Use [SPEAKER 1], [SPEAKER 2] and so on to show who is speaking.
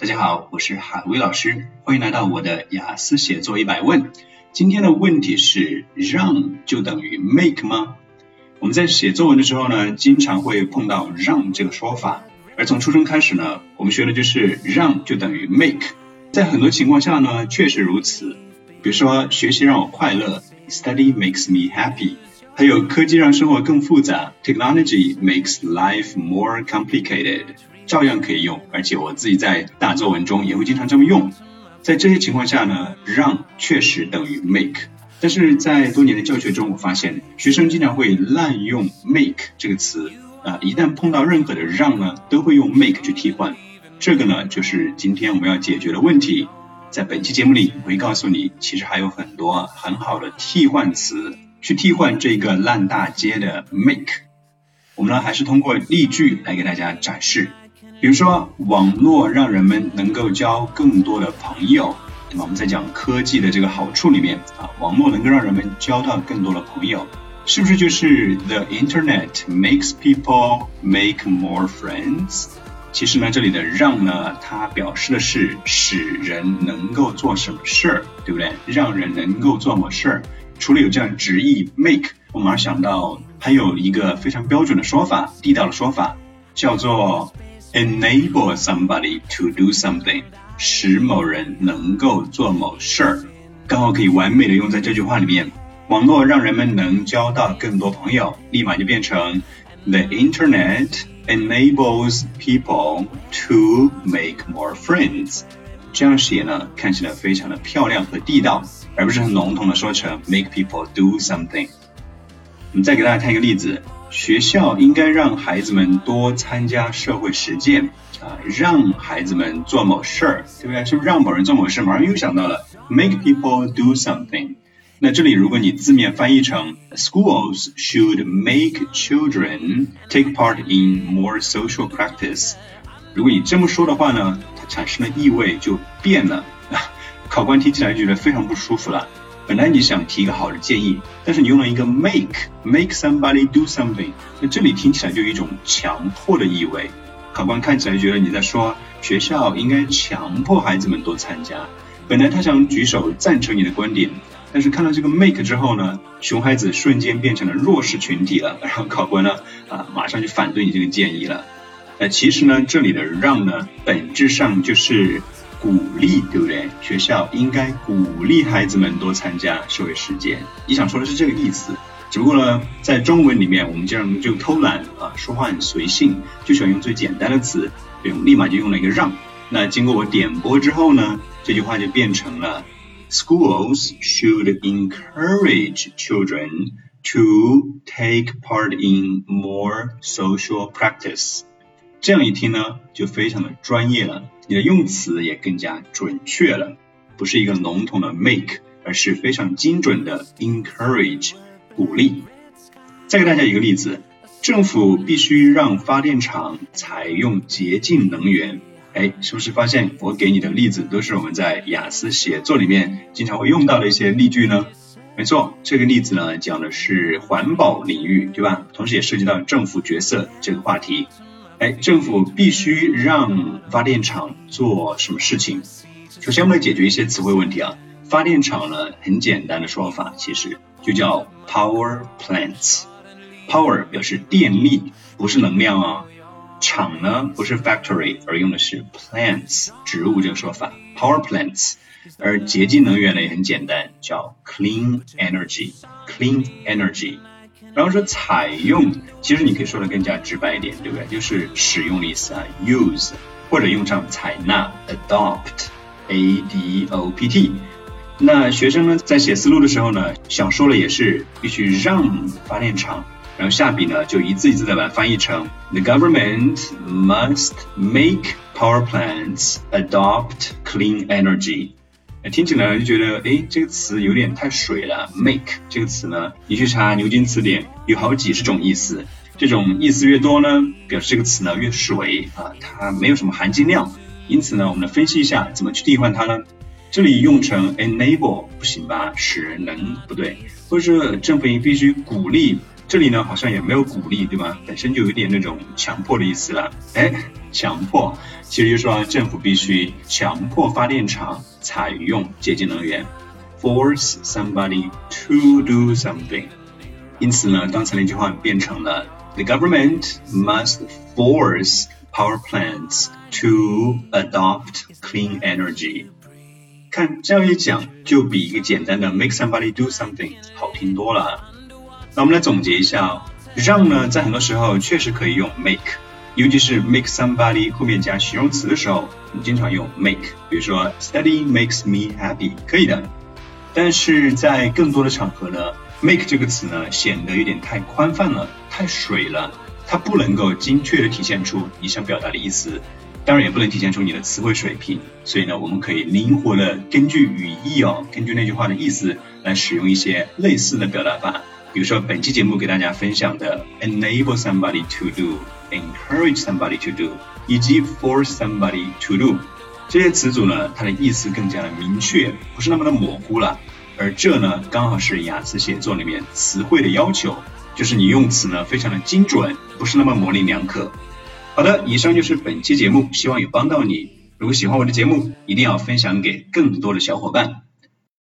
[SPEAKER 1] 大家好，我是海威老师，欢迎来到我的雅思写作一百问。今天的问题是：让就等于 make 吗？我们在写作文的时候呢，经常会碰到让这个说法，而从初中开始呢，我们学的就是让就等于 make。在很多情况下呢，确实如此。比如说，学习让我快乐，study makes me happy。还有科技让生活更复杂，technology makes life more complicated。照样可以用，而且我自己在大作文中也会经常这么用。在这些情况下呢，让确实等于 make。但是在多年的教学中，我发现学生经常会滥用 make 这个词啊，一旦碰到任何的让呢，都会用 make 去替换。这个呢，就是今天我们要解决的问题。在本期节目里，我会告诉你，其实还有很多很好的替换词去替换这个烂大街的 make。我们呢，还是通过例句来给大家展示。比如说，网络让人们能够交更多的朋友。那么我们在讲科技的这个好处里面啊，网络能够让人们交到更多的朋友，是不是就是 The Internet makes people make more friends？其实呢，这里的让呢，它表示的是使人能够做什么事儿，对不对？让人能够做某事儿。除了有这样直译 make，我马上想到还有一个非常标准的说法，地道的说法，叫做。enable somebody to do something，使某人能够做某事儿，刚好可以完美的用在这句话里面。网络让人们能交到更多朋友，立马就变成 The internet enables people to make more friends。这样写呢，看起来非常的漂亮和地道，而不是很笼统的说成 make people do something。我们再给大家看一个例子。 学校应该让孩子们多参加社会实践啊，让孩子们做某事儿，对不对？是不是让某人做某事？马上又想到了 make people do something。那这里如果你字面翻译成 schools should make children take part in more social practice，如果你这么说的话呢，它产生的意味就变了，考官听起来就觉得非常不舒服了。本来你想提一个好的建议，但是你用了一个 make，make somebody do something，那这里听起来就有一种强迫的意味。考官看起来觉得你在说学校应该强迫孩子们多参加。本来他想举手赞成你的观点，但是看到这个 make 之后呢，熊孩子瞬间变成了弱势群体了。然后考官呢，啊，马上就反对你这个建议了。那其实呢，这里的让呢，本质上就是。鼓励，对不对？学校应该鼓励孩子们多参加社会实践。你想说的是这个意思，只不过呢，在中文里面，我们经常就偷懒啊，说话很随性，就喜欢用最简单的词，用立马就用了一个让。那经过我点拨之后呢，这句话就变成了：Schools should encourage children to take part in more social practice。这样一听呢，就非常的专业了。你的用词也更加准确了，不是一个笼统的 make，而是非常精准的 encourage，鼓励。再给大家一个例子，政府必须让发电厂采用洁净能源。哎，是不是发现我给你的例子都是我们在雅思写作里面经常会用到的一些例句呢？没错，这个例子呢讲的是环保领域，对吧？同时也涉及到政府角色这个话题。哎，政府必须让发电厂做什么事情？首先，我们来解决一些词汇问题啊。发电厂呢，很简单的说法，其实就叫 power plants。power 表示电力，不是能量啊。厂呢，不是 factory，而用的是 plants 植物这个说法，power plants。而洁净能源呢，也很简单，叫 clean energy。clean energy。然后说采用，其实你可以说的更加直白一点，对不对？就是使用的意思啊，use 或者用上采纳，adopt，a d o p t。那学生呢在写思路的时候呢，想说的也是必须让发电厂，然后下笔呢就一字一字的把它翻译成 the government must make power plants adopt clean energy。听起来就觉得，哎，这个词有点太水了。make 这个词呢，你去查牛津词典，有好几十种意思。这种意思越多呢，表示这个词呢越水啊，它没有什么含金量。因此呢，我们来分析一下怎么去替换它呢？这里用成 enable 不行吧？使人能不对，或者是政府必须鼓励这里呢好像也没有鼓励，对吧？本身就有点那种强迫的意思了。哎，强迫，其实就是说政府必须强迫发电厂采用洁净能源，force somebody to do something。因此呢，刚才那句话变成了 The government must force power plants to adopt clean energy。看这样一讲，就比一个简单的 make somebody do something 好听多了。那我们来总结一下哦，让呢，在很多时候确实可以用 make，尤其是 make somebody 后面加形容词的时候，我们经常用 make。比如说 study makes me happy，可以的。但是在更多的场合呢，make 这个词呢，显得有点太宽泛了，太水了，它不能够精确的体现出你想表达的意思。当然也不能体现出你的词汇水平，所以呢，我们可以灵活的根据语义哦，根据那句话的意思来使用一些类似的表达法。比如说本期节目给大家分享的 enable somebody to do，encourage somebody to do，以及 force somebody to do 这些词组呢，它的意思更加的明确，不是那么的模糊了。而这呢，刚好是雅思写作里面词汇的要求，就是你用词呢非常的精准，不是那么模棱两可。好的，以上就是本期节目，希望有帮到你。如果喜欢我的节目，一定要分享给更多的小伙伴。